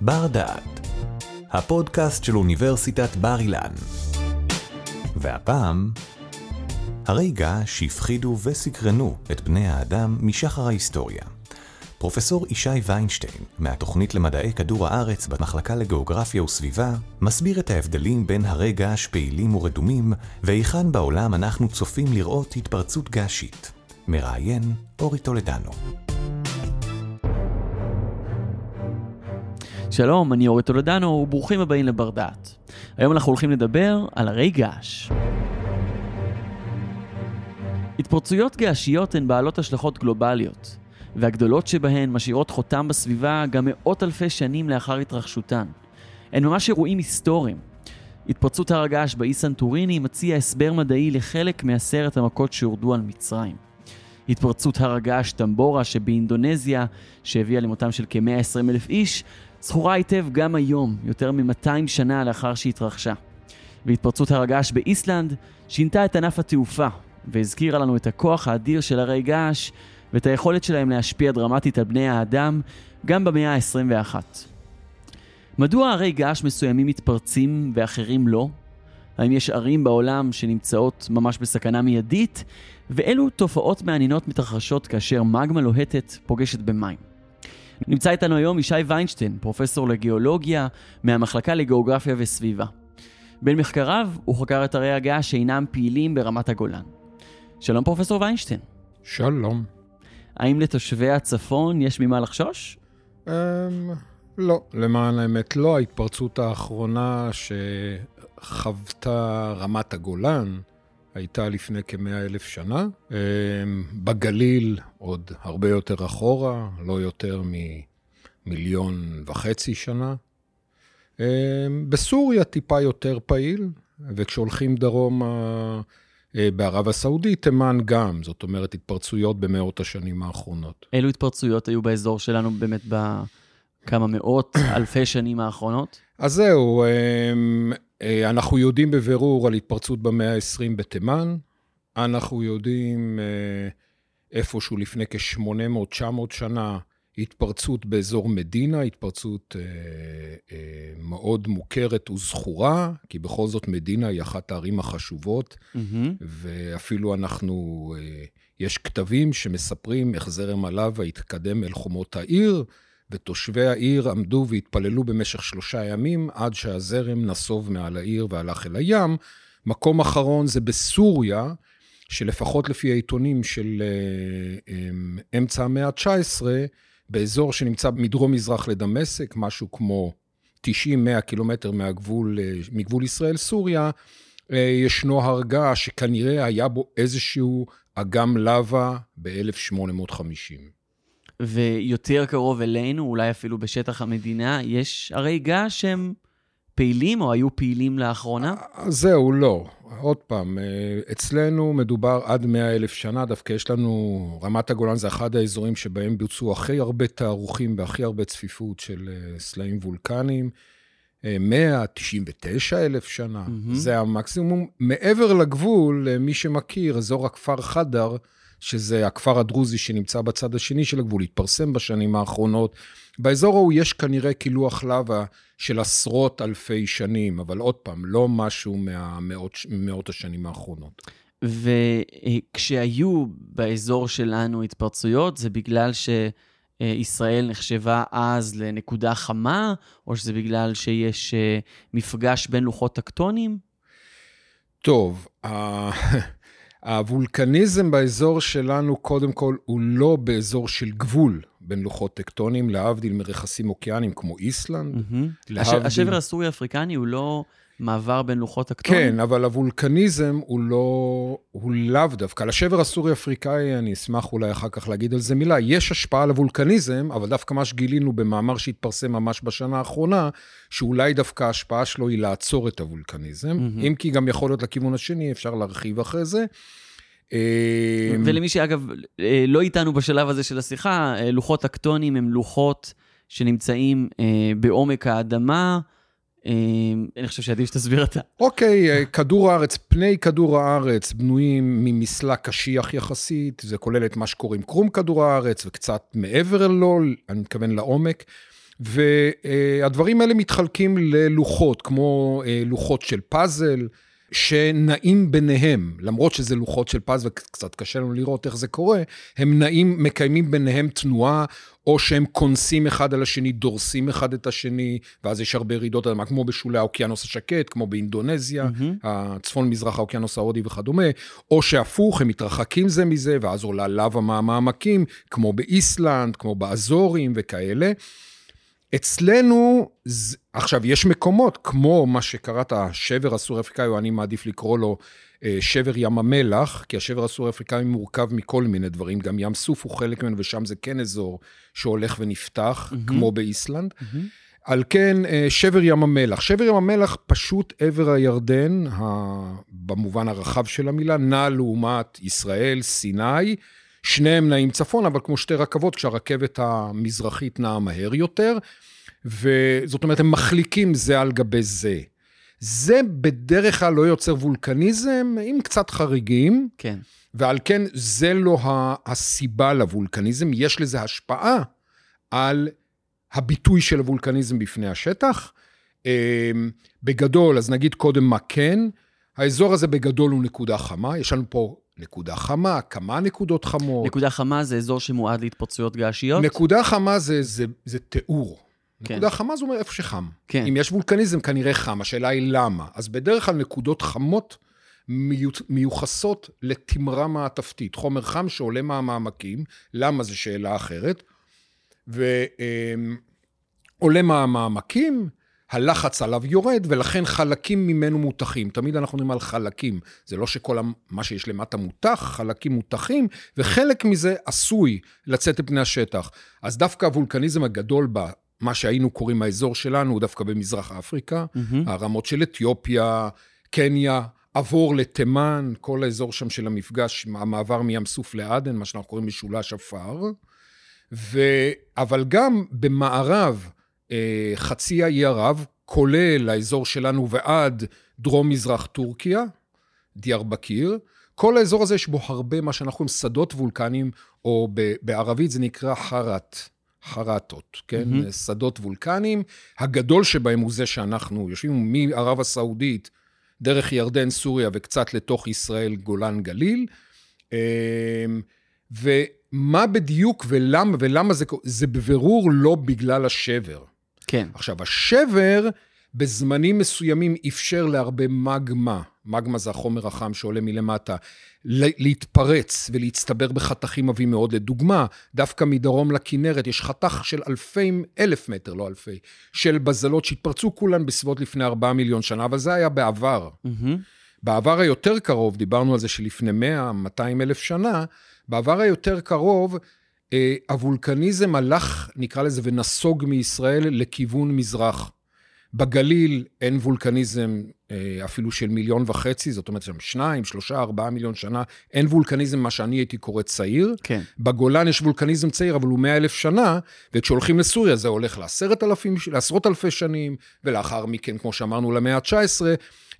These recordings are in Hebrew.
בר דעת, הפודקאסט של אוניברסיטת בר אילן. והפעם, הרגע שהפחידו וסקרנו את בני האדם משחר ההיסטוריה. פרופסור ישי ויינשטיין, מהתוכנית למדעי כדור הארץ במחלקה לגיאוגרפיה וסביבה, מסביר את ההבדלים בין הרי געש פעילים ורדומים, והיכן בעולם אנחנו צופים לראות התפרצות געשית. מראיין אורי טולדנו. שלום, אני אורי טולדנו, וברוכים הבאים לבר דעת. היום אנחנו הולכים לדבר על הרי געש. התפרצויות געשיות הן בעלות השלכות גלובליות, והגדולות שבהן משאירות חותם בסביבה גם מאות אלפי שנים לאחר התרחשותן. הן ממש אירועים היסטוריים. התפרצות הר הגעש באי סנטוריני מציע הסבר מדעי לחלק מעשרת המכות שהורדו על מצרים. התפרצות הר הגעש טמבורה שבאינדונזיה, שהביאה למותם של כ-120 אלף איש, זכורה היטב גם היום, יותר מ-200 שנה לאחר שהתרחשה. והתפרצות הר הגעש באיסלנד שינתה את ענף התעופה, והזכירה לנו את הכוח האדיר של הרי געש ואת היכולת שלהם להשפיע דרמטית על בני האדם גם במאה ה-21. מדוע הרי געש מסוימים מתפרצים ואחרים לא? האם יש ערים בעולם שנמצאות ממש בסכנה מיידית? ואילו תופעות מעניינות מתרחשות כאשר מגמה לוהטת פוגשת במים. נמצא איתנו היום ישי ויינשטיין, פרופסור לגיאולוגיה מהמחלקה לגיאוגרפיה וסביבה. בין מחקריו הוא חקר את הרי הגעש שאינם פעילים ברמת הגולן. שלום פרופסור ויינשטיין. שלום. האם לתושבי הצפון יש ממה לחשוש? Um, לא, למען האמת לא. ההתפרצות האחרונה שחוותה רמת הגולן הייתה לפני כמאה אלף שנה. Um, בגליל עוד הרבה יותר אחורה, לא יותר ממיליון וחצי שנה. Um, בסוריה טיפה יותר פעיל, וכשהולכים דרומה... אה, בערב הסעודית, תימן גם, זאת אומרת, התפרצויות במאות השנים האחרונות. אילו התפרצויות היו באזור שלנו באמת בכמה מאות, אלפי שנים האחרונות? אז זהו, אמ, אה, אנחנו יודעים בבירור על התפרצות במאה ה-20 בתימן, אנחנו יודעים אה, איפשהו לפני כ-800-900 שנה התפרצות באזור מדינה, התפרצות אה, מאוד מוכרת וזכורה, כי בכל זאת מדינה היא אחת הערים החשובות, mm-hmm. ואפילו אנחנו, יש כתבים שמספרים איך זרם הלבה התקדם אל חומות העיר, ותושבי העיר עמדו והתפללו במשך שלושה ימים, עד שהזרם נסוב מעל העיר והלך אל הים. מקום אחרון זה בסוריה, שלפחות לפי העיתונים של אה, אה, אמצע המאה ה-19, באזור שנמצא מדרום-מזרח לדמשק, משהו כמו 90-100 קילומטר מהגבול, אה, מגבול ישראל-סוריה, אה, ישנו הר געש שכנראה היה בו איזשהו אגם לבה ב-1850. ויותר קרוב אלינו, אולי אפילו בשטח המדינה, יש הרי געש שהם פעילים או היו פעילים לאחרונה? זהו, לא. עוד פעם, אה, אצלנו מדובר עד 100 אלף שנה, דווקא יש לנו, רמת הגולן זה אחד האזורים שבהם בוצעו הכי הרבה תארוכים והכי הרבה צפיפות של אה, סלעים וולקניים. 199 אה, אלף שנה, mm-hmm. זה המקסימום. מעבר לגבול, מי שמכיר, אזור הכפר חדר, שזה הכפר הדרוזי שנמצא בצד השני של הגבול, התפרסם בשנים האחרונות. באזור ההוא יש כנראה קילוח לבה של עשרות אלפי שנים, אבל עוד פעם, לא משהו מהמאות השנים האחרונות. וכשהיו באזור שלנו התפרצויות, זה בגלל שישראל נחשבה אז לנקודה חמה, או שזה בגלל שיש אה, מפגש בין לוחות טקטונים? טוב, הוולקניזם באזור שלנו, קודם כל, הוא לא באזור של גבול בין לוחות טקטונים, להבדיל מרכסים אוקיאניים כמו איסלנד. Mm-hmm. להבדיל... השבר הסורי-אפריקני הוא לא מעבר בין לוחות טקטונים? כן, אבל הוולקניזם הוא לא, הוא לאו דווקא. לשבר הסורי-אפריקאי, אני אשמח אולי אחר כך להגיד על זה מילה, יש השפעה על הוולקניזם, אבל דווקא מה שגילינו במאמר שהתפרסם ממש בשנה האחרונה, שאולי דווקא ההשפעה שלו היא לעצור את הוולקניזם, mm-hmm. אם כי גם יכול להיות לכיוון השני, אפשר להרחיב אחרי זה. אה, ולמי שאגב אה, לא איתנו בשלב הזה של השיחה, אה, לוחות טקטונים הם לוחות שנמצאים בעומק האדמה. אני חושב שעדיף שתסביר אתה. אוקיי, כדור הארץ, פני כדור הארץ בנויים ממסלע קשיח יחסית, זה כולל את מה שקוראים קרום כדור הארץ וקצת מעבר לו, אני מתכוון לעומק. והדברים האלה מתחלקים ללוחות, כמו אה, לוחות של פאזל, שנעים ביניהם, למרות שזה לוחות של פאזל וקצת קשה לנו לראות איך זה קורה, הם נעים, מקיימים ביניהם תנועה, או שהם כונסים אחד על השני, דורסים אחד את השני, ואז יש הרבה רעידות אדמה, כמו בשולי האוקיינוס השקט, כמו באינדונזיה, mm-hmm. הצפון-מזרח האוקיינוס ההודי וכדומה, או שהפוך, הם מתרחקים זה מזה, ואז עולה לאווה מהמעמקים, כמו באיסלנד, כמו באזורים וכאלה. אצלנו, עכשיו, יש מקומות, כמו מה שקראת, השבר הסורי-אפריקאי, או אני מעדיף לקרוא לו אה, שבר ים המלח, כי השבר הסורי-אפריקאי מורכב מכל מיני דברים, גם ים סוף הוא חלק ממנו, ושם זה כן אזור שהולך ונפתח, mm-hmm. כמו באיסלנד. Mm-hmm. על כן, אה, שבר ים המלח. שבר ים המלח, פשוט עבר הירדן, במובן הרחב של המילה, נע לעומת ישראל, סיני. שניהם נעים צפון, אבל כמו שתי רכבות, כשהרכבת המזרחית נעה מהר יותר, וזאת אומרת, הם מחליקים זה על גבי זה. זה בדרך כלל לא יוצר וולקניזם, עם קצת חריגים. כן. ועל כן, זה לא הסיבה לוולקניזם, יש לזה השפעה על הביטוי של הוולקניזם בפני השטח. אמ, בגדול, אז נגיד קודם מה כן, האזור הזה בגדול הוא נקודה חמה, יש לנו פה נקודה חמה, כמה נקודות חמות. נקודה חמה זה אזור שמועד להתפרצויות געשיות? נקודה חמה זה, זה, זה תיאור. כן. נקודה חמה זה אומר איפה שחם. כן. אם יש וולקניזם, כנראה חם, השאלה היא למה. אז בדרך כלל נקודות חמות מיוחסות לתמרה מעטפתית, חומר חם שעולה מהמעמקים, למה זו שאלה אחרת. ועולה מהמעמקים, הלחץ עליו יורד, ולכן חלקים ממנו מותחים. תמיד אנחנו מדברים על חלקים. זה לא שכל מה שיש למטה מותח, חלקים מותחים, וחלק מזה עשוי לצאת לפני השטח. אז דווקא הוולקניזם הגדול במה שהיינו קוראים האזור שלנו, הוא דווקא במזרח אפריקה, mm-hmm. הרמות של אתיופיה, קניה, עבור לתימן, כל האזור שם של המפגש, המעבר מים סוף לעדן, מה שאנחנו קוראים משולש עפר. ו... אבל גם במערב, חצי האי ערב, כולל האזור שלנו ועד דרום-מזרח טורקיה, דיארבקיר. כל האזור הזה יש בו הרבה מה שאנחנו קוראים שדות וולקניים, או בערבית זה נקרא חרת, חרטות, כן? Mm-hmm. שדות וולקניים. הגדול שבהם הוא זה שאנחנו יושבים מערב הסעודית, דרך ירדן, סוריה וקצת לתוך ישראל, גולן, גליל. אה, ומה בדיוק ולמה, ולמה זה, זה בבירור לא בגלל השבר. כן. עכשיו, השבר בזמנים מסוימים אפשר להרבה מגמה, מגמה זה החומר החם שעולה מלמטה, להתפרץ ולהצטבר בחתכים עבים מאוד. לדוגמה, דווקא מדרום לכנרת יש חתך של אלפי, אלף מטר, לא אלפי, של בזלות שהתפרצו כולן בסביבות לפני ארבעה מיליון שנה, אבל זה היה בעבר. Mm-hmm. בעבר היותר קרוב, דיברנו על זה שלפני 100, 200 אלף שנה, בעבר היותר קרוב, הוולקניזם הלך, נקרא לזה, ונסוג מישראל לכיוון מזרח. בגליל אין וולקניזם אה, אפילו של מיליון וחצי, זאת אומרת, שם שניים, שלושה, ארבעה מיליון שנה, אין וולקניזם, מה שאני הייתי קורא צעיר. כן. בגולן יש וולקניזם צעיר, אבל הוא מאה אלף שנה, וכשהולכים לסוריה זה הולך לעשרת אלפים, לעשרות אלפי שנים, ולאחר מכן, כמו שאמרנו, למאה ה-19,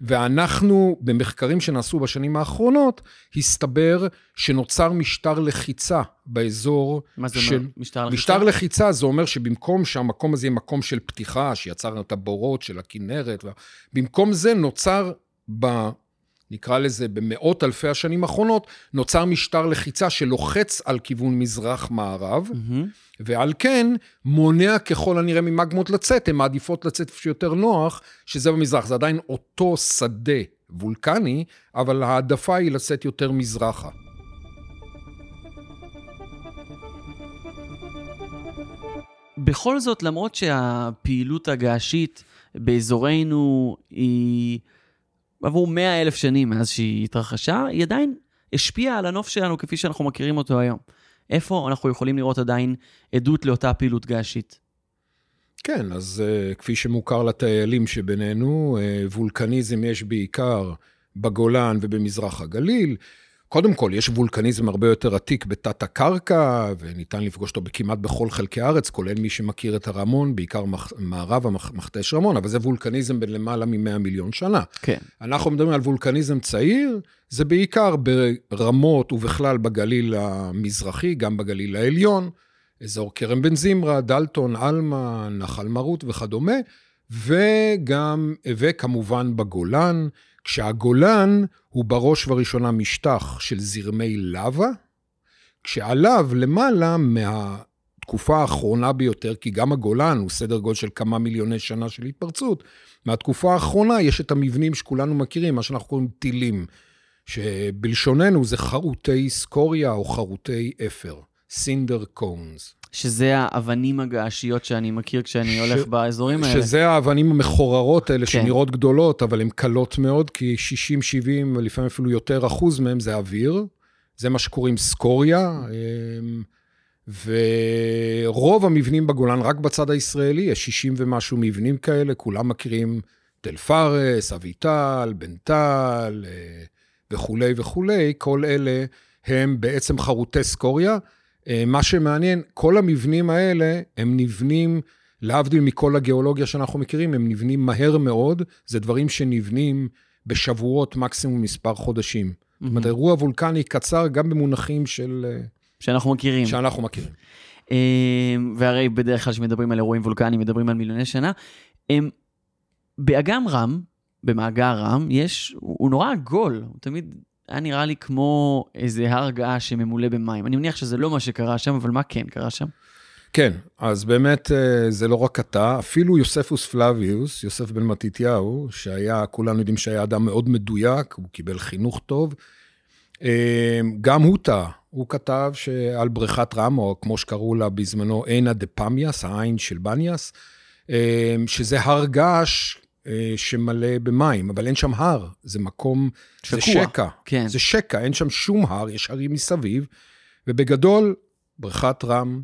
ואנחנו, במחקרים שנעשו בשנים האחרונות, הסתבר שנוצר משטר לחיצה באזור מה זה של... אומר? משטר לחיצה? משטר לחיצה זה אומר שבמקום שהמקום הזה יהיה מקום של פתיחה, שיצרנו את הבורות של הכנרת, במקום זה נוצר ב... נקרא לזה, במאות אלפי השנים האחרונות, נוצר משטר לחיצה שלוחץ על כיוון מזרח-מערב, mm-hmm. ועל כן מונע ככל הנראה ממגמות לצאת, הן מעדיפות לצאת איפה שיותר נוח, שזה במזרח. זה עדיין אותו שדה וולקני, אבל העדפה היא לצאת יותר מזרחה. בכל זאת, למרות שהפעילות הגעשית באזורנו היא... עבור מאה אלף שנים מאז שהיא התרחשה, היא עדיין השפיעה על הנוף שלנו כפי שאנחנו מכירים אותו היום. איפה אנחנו יכולים לראות עדיין עדות לאותה פעילות געשית? כן, אז uh, כפי שמוכר לטיילים שבינינו, uh, וולקניזם יש בעיקר בגולן ובמזרח הגליל. קודם כל, יש וולקניזם הרבה יותר עתיק בתת הקרקע, וניתן לפגוש אותו כמעט בכל חלקי הארץ, כולל מי שמכיר את הרמון, בעיקר מח... מערב המכתש רמון, אבל זה וולקניזם בין למעלה מ-100 מיליון שנה. כן. אנחנו מדברים על וולקניזם צעיר, זה בעיקר ברמות ובכלל בגליל המזרחי, גם בגליל העליון, אזור כרם בן זמרה, דלטון, עלמה, נחל מרות וכדומה, וגם, וכמובן בגולן, כשהגולן הוא בראש ובראשונה משטח של זרמי לבה, כשעליו למעלה מהתקופה האחרונה ביותר, כי גם הגולן הוא סדר גודל של כמה מיליוני שנה של התפרצות, מהתקופה האחרונה יש את המבנים שכולנו מכירים, מה שאנחנו קוראים טילים, שבלשוננו זה חרוטי סקוריה או חרוטי אפר, סינדר קונס. שזה האבנים הגעשיות שאני מכיר כשאני ש... הולך באזורים האלה. שזה האבנים המחוררות האלה, כן. שנראות גדולות, אבל הן קלות מאוד, כי 60, 70, ולפעמים אפילו יותר אחוז מהם זה אוויר. זה מה שקוראים סקוריה. אמ, ורוב המבנים בגולן, רק בצד הישראלי, יש 60 ומשהו מבנים כאלה, כולם מכירים תל פארס, אביטל, בן טל אה, וכולי וכולי, כל אלה הם בעצם חרוטי סקוריה. אה, מה שמעניין, כל המבנים האלה הם נבנים, להבדיל מכל הגיאולוגיה שאנחנו מכירים, הם נבנים מהר מאוד, זה דברים שנבנים בשבועות, מקסימום מספר חודשים. Mm-hmm. זאת אומרת, אירוע וולקני קצר גם במונחים של... אה, שאנחנו מכירים. שאנחנו מכירים. אה, והרי בדרך כלל כשמדברים על אירועים וולקניים, מדברים על מיליוני שנה. באגם רם, במאגר רם, יש, הוא נורא עגול, הוא תמיד היה נראה לי כמו איזה הר געש שממולא במים. אני מניח שזה לא מה שקרה שם, אבל מה כן קרה שם? כן, אז באמת אה, זה לא רק אתה, אפילו יוספוס פלביוס, יוסף בן מתתיהו, שהיה, כולנו יודעים שהיה אדם מאוד מדויק, הוא קיבל חינוך טוב, אה, גם הוא טעה. הוא כתב שעל בריכת רם, או כמו שקראו לה בזמנו, עינה דה פמיאס, העין של בניאס, אה, שזה הר געש שמלא במים, אבל אין שם הר, זה מקום, שקוע, זה שקע. כן. זה שקע, אין שם שום הר, יש הרים מסביב, ובגדול, בריכת רם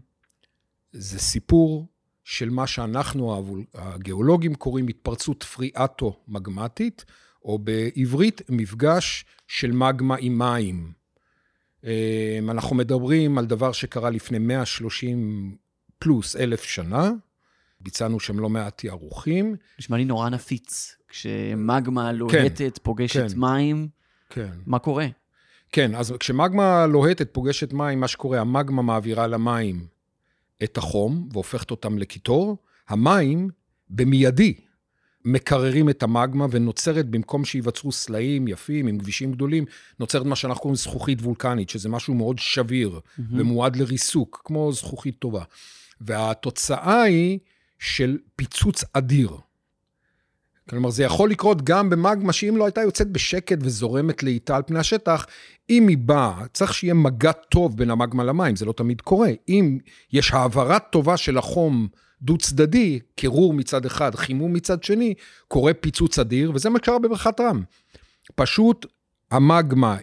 זה סיפור של מה שאנחנו, הגיאולוגים, קוראים התפרצות פריאטו-מגמטית, או בעברית, מפגש של מגמה עם מים. אה, אנחנו מדברים על דבר שקרה לפני 130 פלוס אלף שנה, ביצענו שם לא מעט תיארוכים. נשמע לי נורא נפיץ. כשמגמה לוהטת כן, פוגשת כן, מים, כן. מה קורה? כן, אז כשמגמה לוהטת פוגשת מים, מה שקורה, המגמה מעבירה למים את החום והופכת אותם לקיטור. המים במיידי מקררים את המגמה ונוצרת, במקום שייווצרו סלעים יפים עם כבישים גדולים, נוצרת מה שאנחנו קוראים זכוכית וולקנית, שזה משהו מאוד שביר mm-hmm. ומועד לריסוק, כמו זכוכית טובה. והתוצאה היא של פיצוץ אדיר. כלומר, זה יכול לקרות גם במגמה שאם לא הייתה יוצאת בשקט וזורמת לאיטה על פני השטח, אם היא באה, צריך שיהיה מגע טוב בין המגמה למים, זה לא תמיד קורה. אם יש העברה טובה של החום דו-צדדי, קירור מצד אחד, חימום מצד שני, קורה פיצוץ אדיר, וזה מה שקרה בבריכת רם. פשוט המגמה,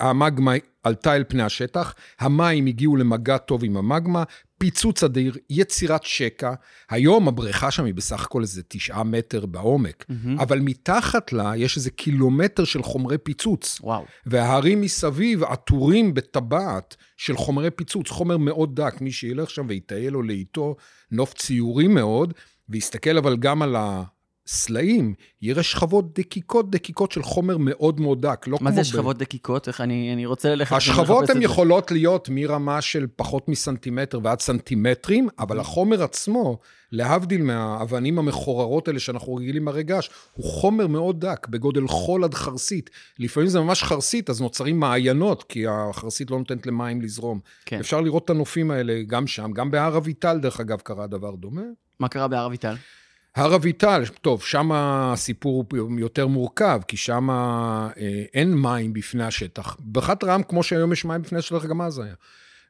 המגמה עלתה אל פני השטח, המים הגיעו למגע טוב עם המגמה, פיצוץ אדיר, יצירת שקע. היום הבריכה שם היא בסך הכל איזה תשעה מטר בעומק, mm-hmm. אבל מתחת לה יש איזה קילומטר של חומרי פיצוץ. וואו. וההרים מסביב עטורים בטבעת של חומרי פיצוץ, חומר מאוד דק. מי שילך שם ויטייל לו לאיתו, נוף ציורי מאוד, ויסתכל אבל גם על ה... סלעים, יראה שכבות דקיקות דקיקות של חומר מאוד מאוד דק, לא מה זה שכבות ב... דקיקות? איך אני, אני רוצה ללכת... השכבות הן יכולות להיות מרמה של פחות מסנטימטר ועד סנטימטרים, אבל החומר עצמו, להבדיל מהאבנים המחוררות האלה שאנחנו רגילים מהרי געש, הוא חומר מאוד דק, בגודל חול עד חרסית. לפעמים זה ממש חרסית, אז נוצרים מעיינות, כי החרסית לא נותנת למים לזרום. כן. אפשר לראות את הנופים האלה גם שם, גם בהר אביטל, דרך אגב, קרה דבר דומה. מה קרה בהר אביטל? הר אביטל, טוב, שם הסיפור הוא יותר מורכב, כי שם אה, אין מים בפני השטח. בריכת רם, כמו שהיום יש מים בפני השטח, גם אז היה.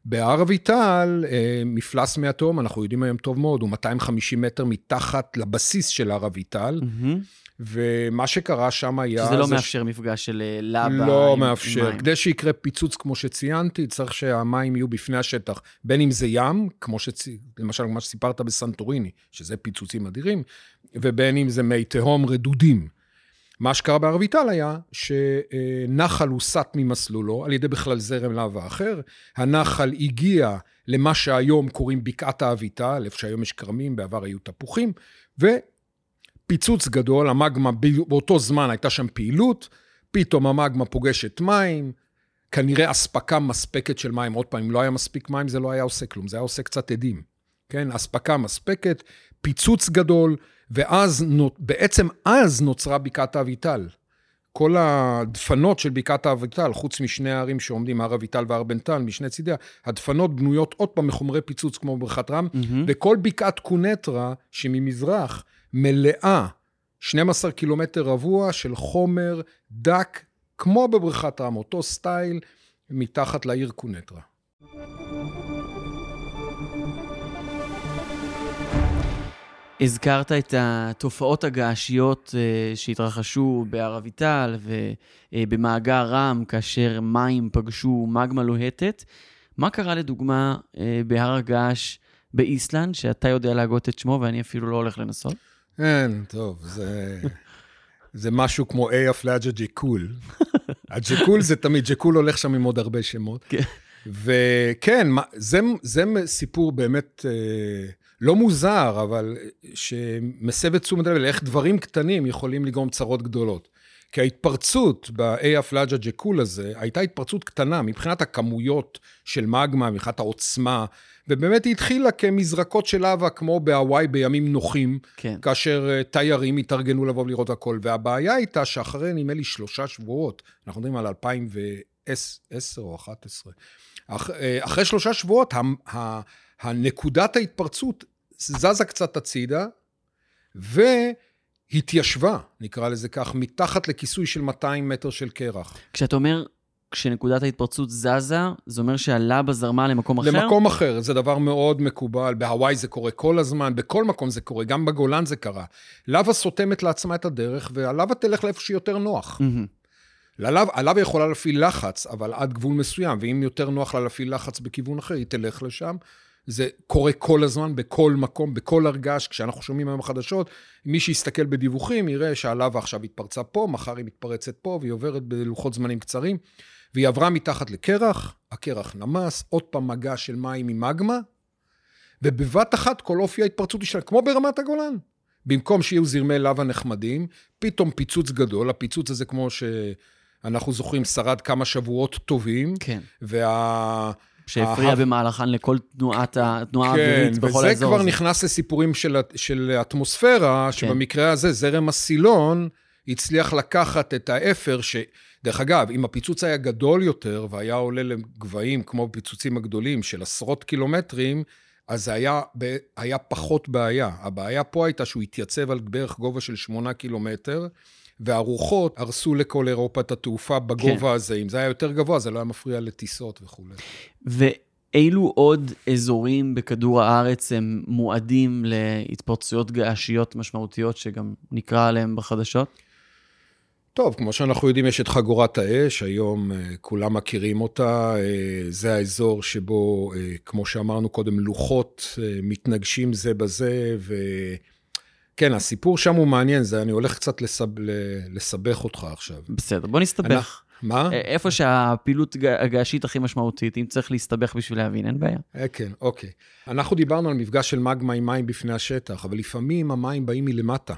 בהר אביטל, אה, מפלס מי התהום, אנחנו יודעים היום טוב מאוד, הוא 250 מטר מתחת לבסיס של הר אביטל. Mm-hmm. ומה שקרה שם היה... שזה לא זה מאפשר ש... מפגש של אה, לבה לא עם, מאפשר. עם מים. כדי שיקרה פיצוץ, כמו שציינתי, צריך שהמים יהיו בפני השטח. בין אם זה ים, כמו שצ... למשל, מה שסיפרת בסנטוריני, שזה פיצוצים אדירים, ובין אם זה מי תהום רדודים. מה שקרה בהר אביטל היה שנחל הוסט ממסלולו על ידי בכלל זרם לבה אחר. הנחל הגיע למה שהיום קוראים בקעת האביטל, איפה שהיום יש כרמים, בעבר היו תפוחים, ו... פיצוץ גדול, המגמה, באותו זמן הייתה שם פעילות, פתאום המגמה פוגשת מים, כנראה אספקה מספקת של מים. עוד פעם, אם לא היה מספיק מים, זה לא היה עושה כלום, זה היה עושה קצת עדים. כן, אספקה מספקת, פיצוץ גדול, ואז, בעצם אז נוצרה בקעת האביטל. כל הדפנות של בקעת האביטל, חוץ משני הערים שעומדים, הר אביטל והר בנתן, משני צידיה, הדפנות בנויות עוד פעם מחומרי פיצוץ כמו בבריכת רם, mm-hmm. וכל בקעת קוניטרה, שממזרח, מלאה 12 קילומטר רבוע של חומר דק, כמו בבריכת רם, אותו סטייל, מתחת לעיר קוניטרה. הזכרת את התופעות הגעשיות אה, שהתרחשו בהר אביטל ובמאגר רם כאשר מים פגשו מגמה לוהטת. מה קרה לדוגמה אה, בהר הגעש באיסלנד, שאתה יודע להגות את שמו ואני אפילו לא הולך לנסות? כן, טוב, זה, זה משהו כמו אייאפיאלאיוקול. היוקול זה תמיד, יוקול הולך שם עם עוד הרבה שמות. כן. וכן, זה, זה סיפור באמת אה, לא מוזר, אבל שמסב את תשומת לב לאיך דברים קטנים יכולים לגרום צרות גדולות. כי ההתפרצות ב-A הפלאג'ה ג'קול הזה, הייתה התפרצות קטנה מבחינת הכמויות של מגמה, מבחינת העוצמה, ובאמת היא התחילה כמזרקות של לבה, כמו בהוואי בימים נוחים, כן. כאשר uh, תיירים התארגנו לבוא ולראות הכל. והבעיה הייתה שאחרי, נדמה לי, שלושה שבועות, אנחנו מדברים על 2010 או 2011, אח, אה, אחרי שלושה שבועות, הנקודת ההתפרצות זזה קצת הצידה, והתיישבה, נקרא לזה כך, מתחת לכיסוי של 200 מטר של קרח. כשאתה אומר כשנקודת ההתפרצות זזה, זה אומר שהלבה זרמה למקום אחר? למקום אחר, זה דבר מאוד מקובל. בהוואי זה קורה כל הזמן, בכל מקום זה קורה, גם בגולן זה קרה. לבה סותמת לעצמה את הדרך, והלבה תלך לאיפה שיותר נוח. הלבה יכולה להפעיל לחץ, אבל עד גבול מסוים, ואם יותר נוח לה להפעיל לחץ בכיוון אחר, היא תלך לשם. זה קורה כל הזמן, בכל מקום, בכל הרגש. כשאנחנו שומעים היום חדשות, מי שיסתכל בדיווחים יראה שהלבה עכשיו התפרצה פה, מחר היא מתפרצת פה, והיא עוברת בלוחות זמנים קצרים. והיא עברה מתחת לקרח, הקרח נמס, עוד פעם מגע של מים עם מגמה, ובבת אחת כל אופי ההתפרצות השתנה, כמו ברמת הגולן. במקום שיהיו זרמי לבה נחמדים, פתאום פיצוץ גדול, הפיצוץ הזה, כמו שאנחנו זוכרים, שרד כמה שבועות טובים. כן. וה... שהפריע במהלכן לכל תנועת התנועה כן, האווירית בכל האזור הזה. וזה כבר נכנס לסיפורים של, של אטמוספירה, כן. שבמקרה הזה זרם הסילון הצליח לקחת את האפר, ש... דרך אגב, אם הפיצוץ היה גדול יותר והיה עולה לגבהים כמו הפיצוצים הגדולים של עשרות קילומטרים, אז זה היה, היה פחות בעיה. הבעיה פה הייתה שהוא התייצב על בערך גובה של שמונה קילומטר, והרוחות הרסו לכל אירופה את התעופה בגובה כן. הזה. אם זה היה יותר גבוה, זה לא היה מפריע לטיסות וכולי. ואילו עוד אזורים בכדור הארץ הם מועדים להתפרצויות געשיות משמעותיות, שגם נקרא עליהם בחדשות? טוב, כמו שאנחנו יודעים, יש את חגורת האש, היום uh, כולם מכירים אותה. Uh, זה האזור שבו, uh, כמו שאמרנו קודם, לוחות מתנגשים זה בזה, וכן, הסיפור שם הוא מעניין, זה, אני הולך קצת לסב... לסבך אותך עכשיו. בסדר, בוא נסתבך. אני... מה? איפה שהפעילות הגעשית הכי משמעותית, אם צריך להסתבך בשביל להבין, אין בעיה. כן, אוקיי. אנחנו דיברנו על מפגש של מגמה עם מים בפני השטח, אבל לפעמים המים באים מלמטה.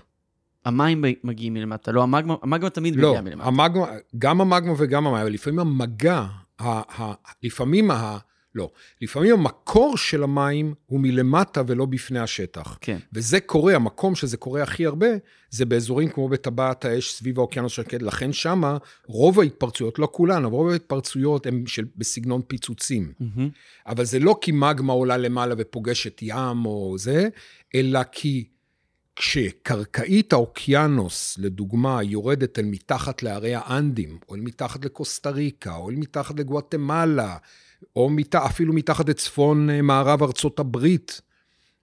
המים מגיעים מלמטה, לא, המגמה, המגמה תמיד לא, מגיעה מלמטה. המגמה, גם המגמה וגם המים, אבל לפעמים המגע, ה, ה, לפעמים ה... לא. לפעמים המקור של המים הוא מלמטה ולא בפני השטח. כן. וזה קורה, המקום שזה קורה הכי הרבה, זה באזורים כמו בטבעת האש סביב האוקיינוס שקט. לכן שמה רוב ההתפרצויות, לא כולן, אבל רוב ההתפרצויות הן של, בסגנון פיצוצים. Mm-hmm. אבל זה לא כי מגמה עולה למעלה ופוגשת ים או זה, אלא כי כשקרקעית האוקיינוס, לדוגמה, יורדת אל מתחת להרי האנדים, או אל מתחת לקוסטה ריקה, או אל מתחת לגואטמלה, או מת... אפילו מתחת לצפון אה, מערב ארצות הברית,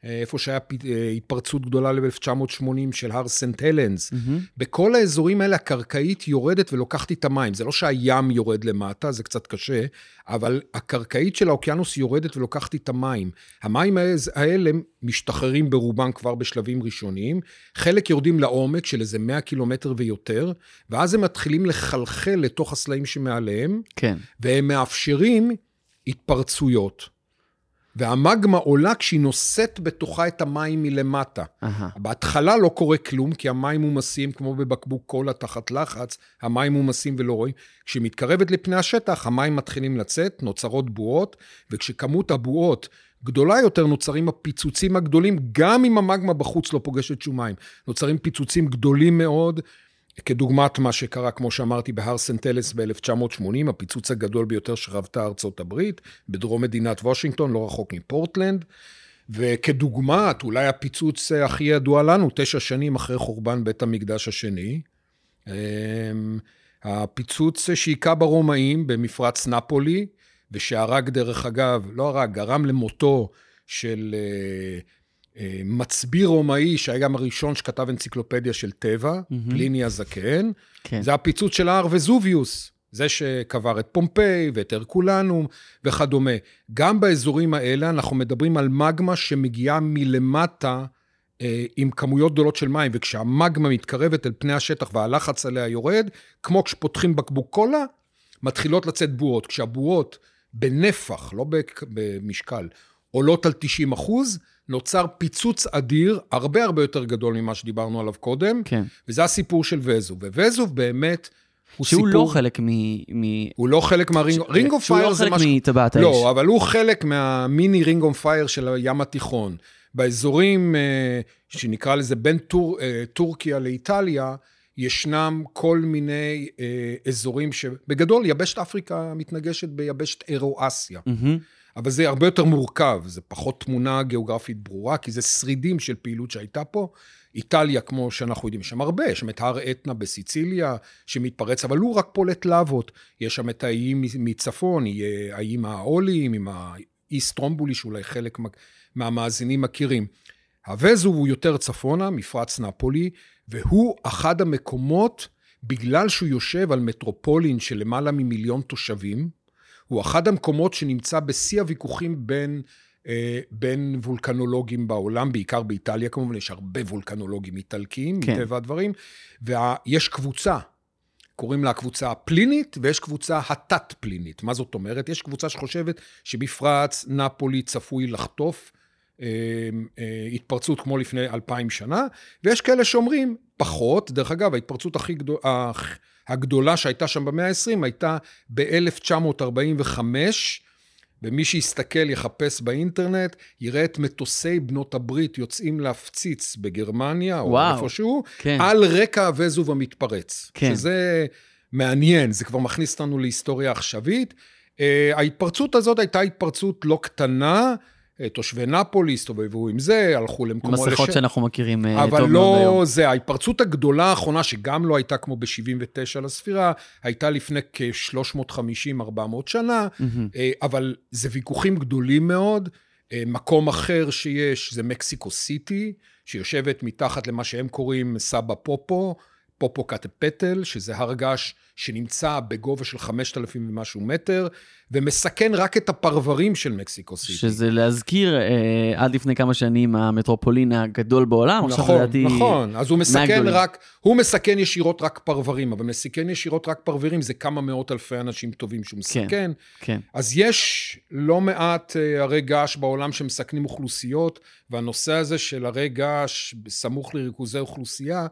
איפה שהיה אה, התפרצות גדולה ל-1980 של הר סנט הלנס. Mm-hmm. בכל האזורים האלה הקרקעית יורדת ולוקחת את המים. זה לא שהים יורד למטה, זה קצת קשה, אבל הקרקעית של האוקיינוס יורדת ולוקחת את המים. המים האלה משתחררים ברובם כבר בשלבים ראשוניים, חלק יורדים לעומק של איזה 100 קילומטר ויותר, ואז הם מתחילים לחלחל לתוך הסלעים שמעליהם, כן. והם מאפשרים התפרצויות. והמגמה עולה כשהיא נושאת בתוכה את המים מלמטה. אהה. בהתחלה לא קורה כלום, כי המים מומסים, כמו בבקבוק קולה תחת לחץ, המים מומסים ולא רואים. כשהיא מתקרבת לפני השטח, המים מתחילים לצאת, נוצרות בועות, וכשכמות הבועות גדולה יותר, נוצרים הפיצוצים הגדולים, גם אם המגמה בחוץ לא פוגשת שום מים. נוצרים פיצוצים גדולים מאוד, כדוגמת מה שקרה, כמו שאמרתי, בהר סנטלס ב-1980, הפיצוץ הגדול ביותר שחוותה ארצות הברית, בדרום מדינת וושינגטון, לא רחוק מפורטלנד. וכדוגמת, אולי הפיצוץ הכי ידוע לנו, תשע שנים אחרי חורבן בית המקדש השני, אמ, הפיצוץ שהיכה ברומאים במפרץ נפולי, ושהרג, דרך אגב, לא הרג, גרם למותו של אה, מצביא רומאי, שהיה גם הראשון שכתב אנציקלופדיה של טבע, מהמם. פליני הזקן. כן. זה הפיצוץ של ההר וזוביוס, זה שקבר את פומפיי ואת הרקולנום וכדומה. גם באזורים האלה אנחנו מדברים על מגמה שמגיעה מלמטה אה, עם כמויות גדולות של מים, וכשהמגמה מתקרבת אל פני השטח והלחץ עליה יורד, כמו כשפותחים בקבוק קולה, מתחילות לצאת בועות. כשהבועות בנפח, לא במשקל, עולות על 90 אחוז, נוצר פיצוץ אדיר, הרבה הרבה יותר גדול ממה שדיברנו עליו קודם, כן. וזה הסיפור של וזוב. ווזוב באמת הוא שהוא סיפור... לא חלק מ... מ... הוא לא חלק מה ring... ring of שהוא fire לא זה חלק משהו... מטבעת האש. לא, אבל הוא חלק מה mini ring of fire של הים התיכון. באזורים אה, שנקרא לזה בין טור, אה, טורקיה לאיטליה, ישנם כל מיני אה, אזורים שבגדול יבשת אפריקה מתנגשת ביבשת אירו-אסיה. מהמם. אבל זה הרבה יותר מורכב, זה פחות תמונה גיאוגרפית ברורה, כי זה שרידים של פעילות שהייתה פה. איטליה, כמו שאנחנו יודעים, יש שם הרבה, יש שם את הר אתנה בסיציליה שמתפרץ, אבל הוא רק פולט לאבות. יש שם את האיים מצפון, האיים האולים, עם האי סטרומבולי, שאולי חלק מה- מהמאזינים מכירים. הווזוב הוא יותר צפונה, מפרץ נפולי, והוא אחד המקומות, בגלל שהוא יושב על מטרופולין של למעלה ממיליון תושבים, הוא אחד המקומות שנמצא בשיא הוויכוחים בין, אה, בין וולקנולוגים בעולם, בעיקר באיטליה כמובן, יש הרבה וולקנולוגים איטלקיים, כן. מטבע הדברים, ויש קבוצה, קוראים לה הקבוצה הפלינית, ויש קבוצה התת-פלינית. מה זאת אומרת? יש קבוצה שחושבת שמפרץ נפולי צפוי לחטוף התפרצות כמו לפני אלפיים שנה, ויש כאלה שאומרים פחות. דרך אגב, ההתפרצות הכי גדולה, הגדולה שהייתה שם במאה ה-20 הייתה ב-1945, ומי שיסתכל, יחפש באינטרנט, יראה את מטוסי בנות הברית יוצאים להפציץ בגרמניה, או וואו. איפשהו, כן. על רקע הווזוב המתפרץ. כן. שזה מעניין, זה כבר מכניס אותנו להיסטוריה עכשווית. אה, ההתפרצות הזאת הייתה התפרצות לא קטנה, אה, תושבי נפולי הסתובבו עם זה, הלכו למקומות... מסכות לש- שאנחנו מכירים אה, טוב אבל מאוד היום. לא זה, ההתפרצות הגדולה האחרונה, שגם לא הייתה כמו ב-79 לספירה, הייתה לפני כ-350-400 שנה. אה, אבל זה ויכוחים גדולים מאוד. אה, מקום אחר שיש זה מקסיקו סיטי, שיושבת מתחת למה שהם קוראים סבא פופו, פופו קטפטל, שזה הר געש שנמצא בגובה של 5,000 ומשהו מטר, ומסכן רק את הפרברים של מקסיקו סיטי. שזה להזכיר, אה, עד לפני כמה שנים המטרופולין הגדול בעולם, עכשיו נכון, לדעתי... נכון. אז הוא מסכן מהגדולים. רק, הוא מסכן ישירות רק פרברים, אבל מסכן ישירות רק פרברים זה כמה מאות אלפי אנשים טובים שהוא מסכן. כן. אז יש לא מעט אה, הרי געש בעולם שמסכנים אוכלוסיות, והנושא הזה של הרי געש בסמוך לריכוזי אוכלוסייה,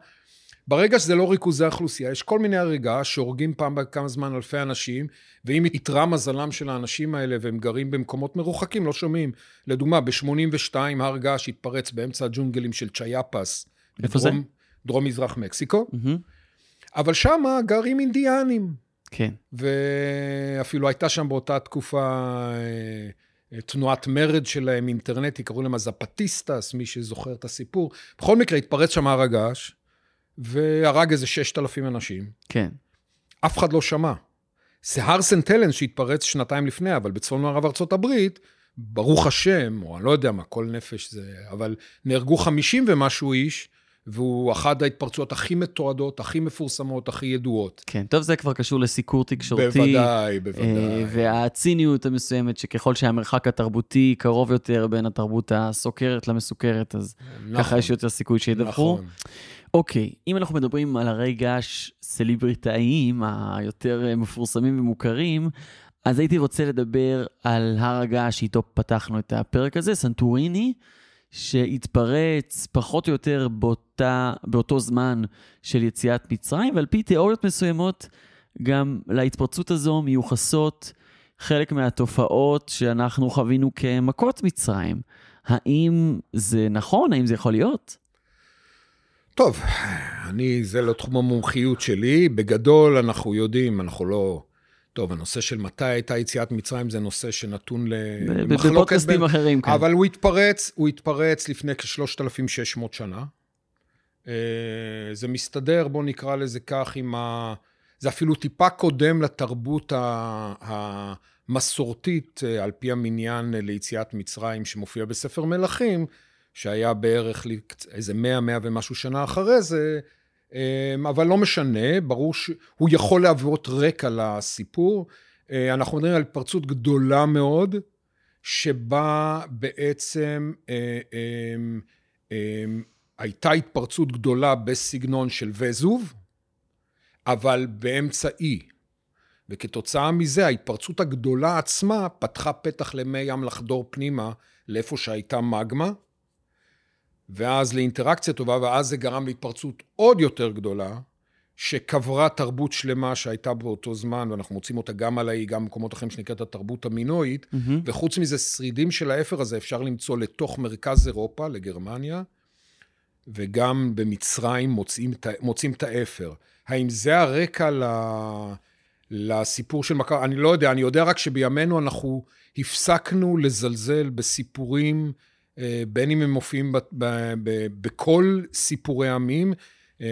ברגע שזה לא ריכוזי אוכלוסייה, יש כל מיני הרי געש שהורגים פעם בכמה זמן אלפי אנשים, ואם איתרע מזלם של האנשים האלה והם גרים במקומות מרוחקים, לא שומעים. לדוגמה, ב-82 הר געש התפרץ באמצע הג'ונגלים של צ'יאפס. איפה זה? בדרום- דרום-מזרח מקסיקו, מהמם. אבל שם גרים אינדיאנים. כן. ואפילו הייתה שם באותה תקופה אה, תנועת מרד שלהם, אינטרנטי, קראו להם הזפטיסטס, מי שזוכר את הסיפור. בכל מקרה, התפרץ שם הר הגעש, והרג איזה ששת אלפים אנשים. כן. אף אחד לא שמע. זה הר סנט הלן שהתפרץ שנתיים לפני, אבל בצפון מערב ארצות הברית, ברוך השם, או אני לא יודע מה, כל נפש זה, אבל נהרגו 50 ומשהו איש, והוא אחת ההתפרצויות הכי מתועדות, הכי מפורסמות, הכי ידועות. כן. טוב, זה כבר קשור לסיקור תקשורתי. בוודאי, אה, בוודאי. והציניות המסוימת, שככל שהמרחק התרבותי קרוב יותר בין התרבות הסוכרת למסוכרת, אז ככה נכון, יש יותר סיכוי שידווחו. נכון. אוקיי, אם אנחנו מדברים על הרי געש סלבריטאיים היותר אה, מפורסמים ומוכרים, אז הייתי רוצה לדבר על הר הגעש שאיתו פתחנו את הפרק הזה, סנטוריני, שהתפרץ פחות או יותר באותה, באותו זמן של יציאת מצרים, ועל פי תיאוריות מסוימות, גם להתפרצות הזו מיוחסות חלק מהתופעות שאנחנו חווינו כמכות מצרים. האם זה נכון? האם זה יכול להיות? טוב, אני, זה לא תחום המומחיות שלי. בגדול, אנחנו יודעים, אנחנו לא... טוב, הנושא של מתי הייתה יציאת מצרים זה נושא שנתון למחלוקת. בפודקאסטים אחרים, כן. אבל הוא התפרץ, הוא התפרץ לפני כ-3,600 שנה. אה, זה מסתדר, בואו נקרא לזה כך, עם ה... זה אפילו טיפה קודם לתרבות המסורתית, אה, על פי המניין ליציאת מצרים שמופיע בספר מלכים, שהיה בערך איזה מאה, מאה ומשהו שנה אחרי זה, אמ, אבל לא משנה, ברור שהוא יכול להוות רקע לסיפור. אה, אנחנו מדברים על התפרצות גדולה מאוד, שבה בעצם אה, אמ, אמ, הייתה התפרצות גדולה בסגנון של וזוב, אבל באמצע אי. וכתוצאה מזה ההתפרצות הגדולה עצמה פתחה פתח למי ים לחדור פנימה לאיפה שהייתה מגמה, ואז לאינטראקציה טובה, ואז זה גרם להתפרצות עוד יותר גדולה, שקברה תרבות שלמה שהייתה באותו זמן, ואנחנו מוצאים אותה גם על האי, גם במקומות אחרים שנקראת התרבות המינואית, mm-hmm. וחוץ מזה, שרידים של האפר הזה אפשר למצוא לתוך מרכז אירופה, לגרמניה, וגם במצרים מוצאים, מוצאים את האפר. האם זה הרקע ל... לסיפור של מכר? אני לא יודע, אני יודע רק שבימינו אנחנו הפסקנו לזלזל בסיפורים בין אם הם מופיעים בכל סיפורי עמים. אה,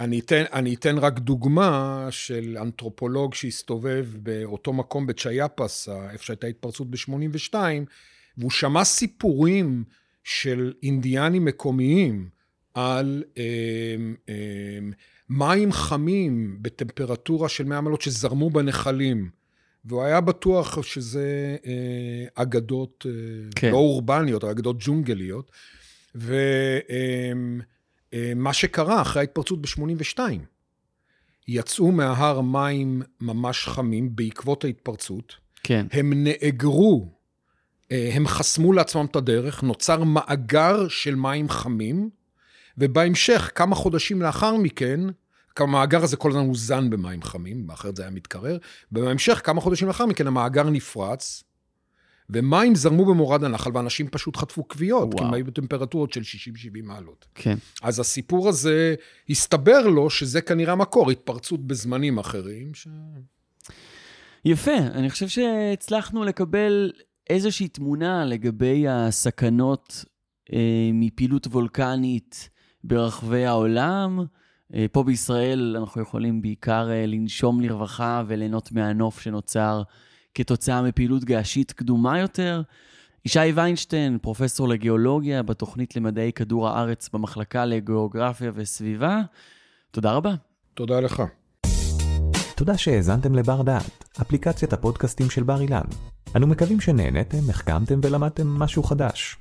אני אתן, אני אתן רק דוגמה של אנתרופולוג שהסתובב באותו מקום בצ'יאפס, איפה שהייתה התפרצות ב-82, והוא שמע סיפורים של אינדיאנים מקומיים על אה, אה, מים חמים בטמפרטורה של 100 מעלות שזרמו בנחלים. והוא היה בטוח שזה אה, אגדות אה, כן. לא אורבניות, אגדות ג'ונגליות. ומה אה, שקרה אחרי ההתפרצות ב-82, יצאו מההר מים ממש חמים בעקבות ההתפרצות. כן. הם נאגרו, הם חסמו לעצמם את הדרך, נוצר מאגר של מים חמים, ובהמשך, כמה חודשים לאחר מכן, המאגר הזה כל הזמן הוזן במים חמים, אחרת זה היה מתקרר. ובהמשך, כמה חודשים לאחר מכן, המאגר נפרץ, ומים זרמו במורד הנחל, ואנשים פשוט חטפו כוויות, כי הם היו בטמפרטורות של 60-70 מעלות. כן. אז הסיפור הזה, הסתבר לו שזה כנראה מקור, התפרצות בזמנים אחרים. ש... יפה, אני חושב שהצלחנו לקבל איזושהי תמונה לגבי הסכנות אה, מפעילות וולקנית ברחבי העולם. אה, פה בישראל אנחנו יכולים בעיקר אה, לנשום לרווחה וליהנות מהנוף שנוצר כתוצאה מפעילות געשית קדומה יותר. ישי ויינשטיין, פרופסור לגיאולוגיה בתוכנית למדעי כדור הארץ במחלקה לגיאוגרפיה וסביבה, תודה רבה. תודה לך. תודה שהאזנתם לבר דעת, אפליקציית הפודקאסטים של בר אילן. אנו מקווים שנהנתם, החכמתם ולמדתם משהו חדש.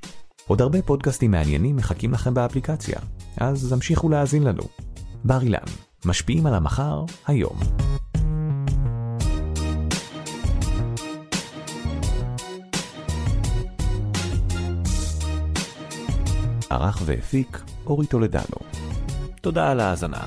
עוד הרבה פודקאסטים מעניינים מחכים לכם באפליקציה, אז המשיכו להאזין לנו. בר אילן, משפיעים על המחר, היום. ערך והפיק אורי טולדנו. תודה על ההאזנה.